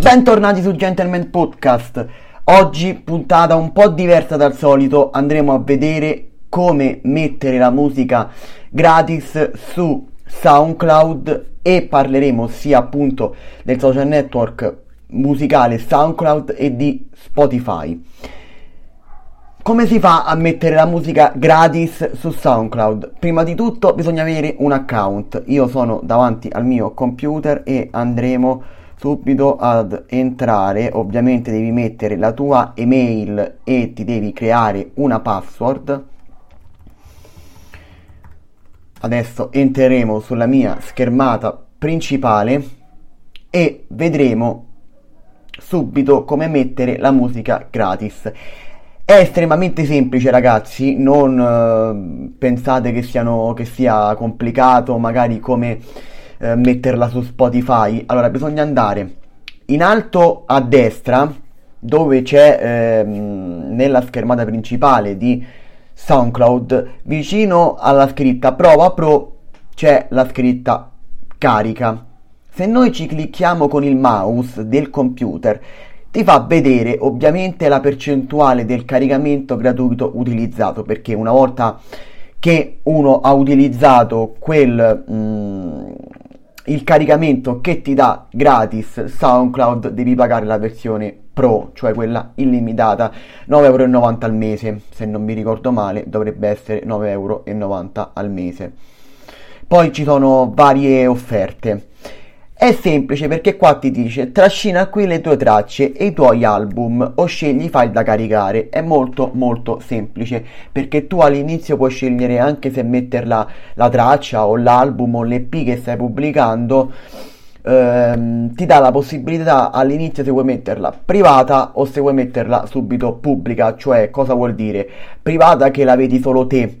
Bentornati su Gentleman Podcast. Oggi puntata un po' diversa dal solito, andremo a vedere come mettere la musica gratis su SoundCloud e parleremo sia appunto del social network musicale SoundCloud e di Spotify. Come si fa a mettere la musica gratis su SoundCloud? Prima di tutto bisogna avere un account. Io sono davanti al mio computer e andremo subito ad entrare. Ovviamente devi mettere la tua email e ti devi creare una password. Adesso entreremo sulla mia schermata principale e vedremo subito come mettere la musica gratis. È estremamente semplice ragazzi, non eh, pensate che, siano, che, sia complicato magari come eh, metterla su Spotify. Allora bisogna andare in alto a destra dove c'è ehm, nella schermata principale di SoundCloud vicino alla scritta prova pro c'è la scritta carica. Se noi ci clicchiamo con il mouse del computer ti fa vedere ovviamente la percentuale del caricamento gratuito utilizzato perché una volta che uno ha utilizzato quel mh, mm, il caricamento che ti dà gratis SoundCloud devi pagare la versione Pro, cioè quella illimitata, 9,90 euro al mese, se non mi ricordo male dovrebbe essere 9,90 euro al mese. Poi ci sono varie offerte. È semplice perché qua ti dice trascina qui le tue tracce e i tuoi album o scegli i file da caricare. È molto molto semplice perché tu all'inizio puoi scegliere anche se metterla la traccia o l'album o l'EP che stai pubblicando. Ehm, ti dà la possibilità all'inizio se vuoi metterla privata o se vuoi metterla subito pubblica, cioè cosa vuol dire? Privata che la vedi solo te,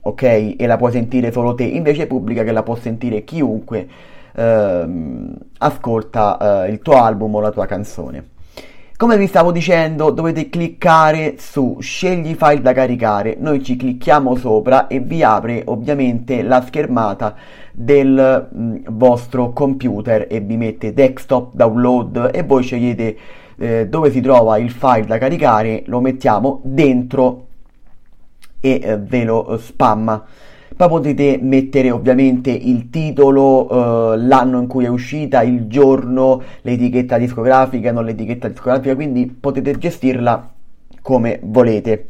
ok? E la puoi sentire solo te, invece pubblica che la può sentire chiunque ehm, ascolta eh, il tuo album o la tua canzone. Come vi stavo dicendo, dovete cliccare su scegli file da caricare. Noi ci clicchiamo sopra e vi apre ovviamente la schermata del mh, mm, vostro computer e vi mette desktop download e voi scegliete eh, dove si trova il file da caricare, lo mettiamo dentro e eh, ve lo spamma. Poi potete mettere ovviamente il titolo, eh, l'anno in cui è uscita, il giorno, l'etichetta discografica, non l'etichetta discografica, quindi potete gestirla come volete.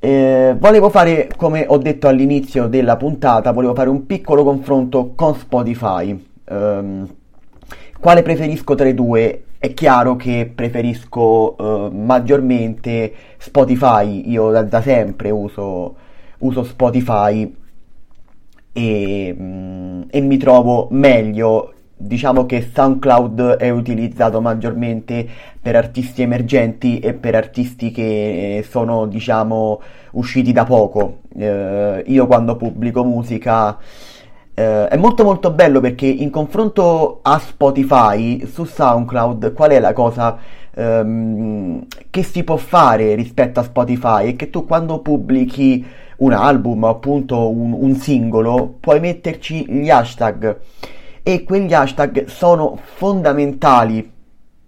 Eh, volevo fare, come ho detto all'inizio della puntata, volevo fare un piccolo confronto con Spotify. Um, quale preferisco tra i due? È chiaro che preferisco uh, maggiormente Spotify, io da, da sempre uso uso Spotify e, mm, e mi trovo meglio. Diciamo che SoundCloud è utilizzato maggiormente per artisti emergenti e per artisti che sono diciamo usciti da poco. Eh, io quando pubblico musica eh, è molto molto bello perché in confronto a Spotify su SoundCloud qual è la cosa ehm, che si può fare rispetto a Spotify? È che tu quando pubblichi un album appunto un, un singolo, puoi metterci gli hashtag. E quegli hashtag sono fondamentali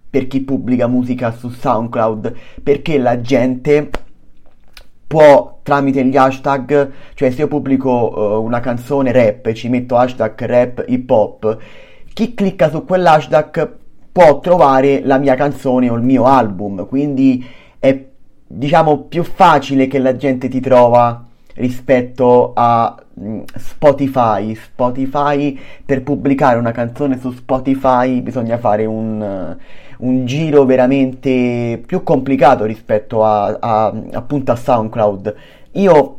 per chi pubblica musica su SoundCloud perché la gente può tramite gli hashtag, cioè se io pubblico uh, una canzone rap e ci metto hashtag rap hip hop, chi clicca su quell'hashtag può trovare la mia canzone o il mio album, quindi è diciamo più facile che la gente ti trova rispetto a mm, Spotify. Spotify per pubblicare una canzone su Spotify bisogna fare un, un giro veramente più complicato rispetto a, a appunto a SoundCloud. Io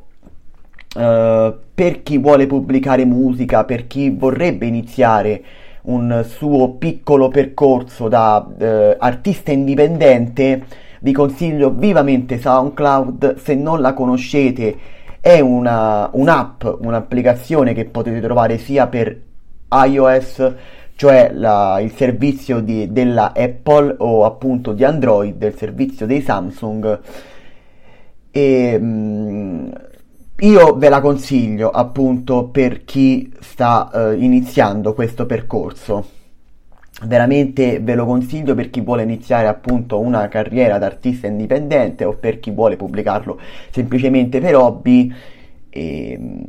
Uh, per chi vuole pubblicare musica, per chi vorrebbe iniziare un suo piccolo percorso da uh, artista indipendente, vi consiglio vivamente SoundCloud. Se non la conoscete, è una, un'app, un'applicazione che potete trovare sia per iOS, cioè la, il servizio di, della Apple o appunto di Android, il servizio dei Samsung. E, mh, mm, io ve la consiglio appunto per chi sta uh, iniziando questo percorso. Veramente ve lo consiglio per chi vuole iniziare appunto una carriera d'artista indipendente o per chi vuole pubblicarlo semplicemente per hobby. E, ehm,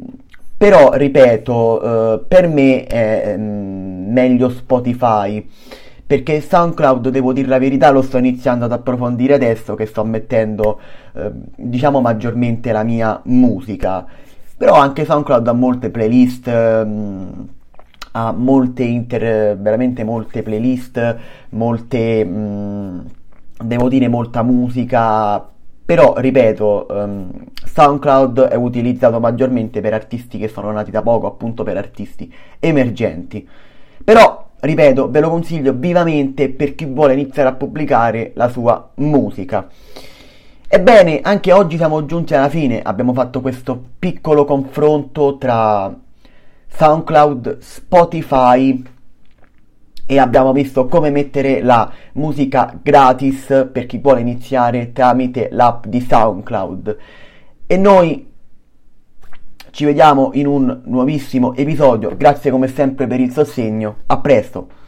però ripeto, eh, per me è mm, meglio Spotify perché SoundCloud, devo dire la verità, lo sto iniziando ad approfondire adesso che sto mettendo, eh, diciamo, maggiormente la mia musica. Però anche SoundCloud ha molte playlist. Ehm, ha molte inter, veramente molte playlist, molte, mh, mm, devo dire molta musica, però ripeto, um, SoundCloud è utilizzato maggiormente per artisti che sono nati da poco, appunto per artisti emergenti. Però, ripeto, ve lo consiglio vivamente per chi vuole iniziare a pubblicare la sua musica. Ebbene, anche oggi siamo giunti alla fine, abbiamo fatto questo piccolo confronto tra SoundCloud, Spotify e abbiamo visto come mettere la musica gratis per chi vuole iniziare tramite l'app di SoundCloud. E noi ci vediamo in un nuovissimo episodio. Grazie come sempre per il sostegno. A presto!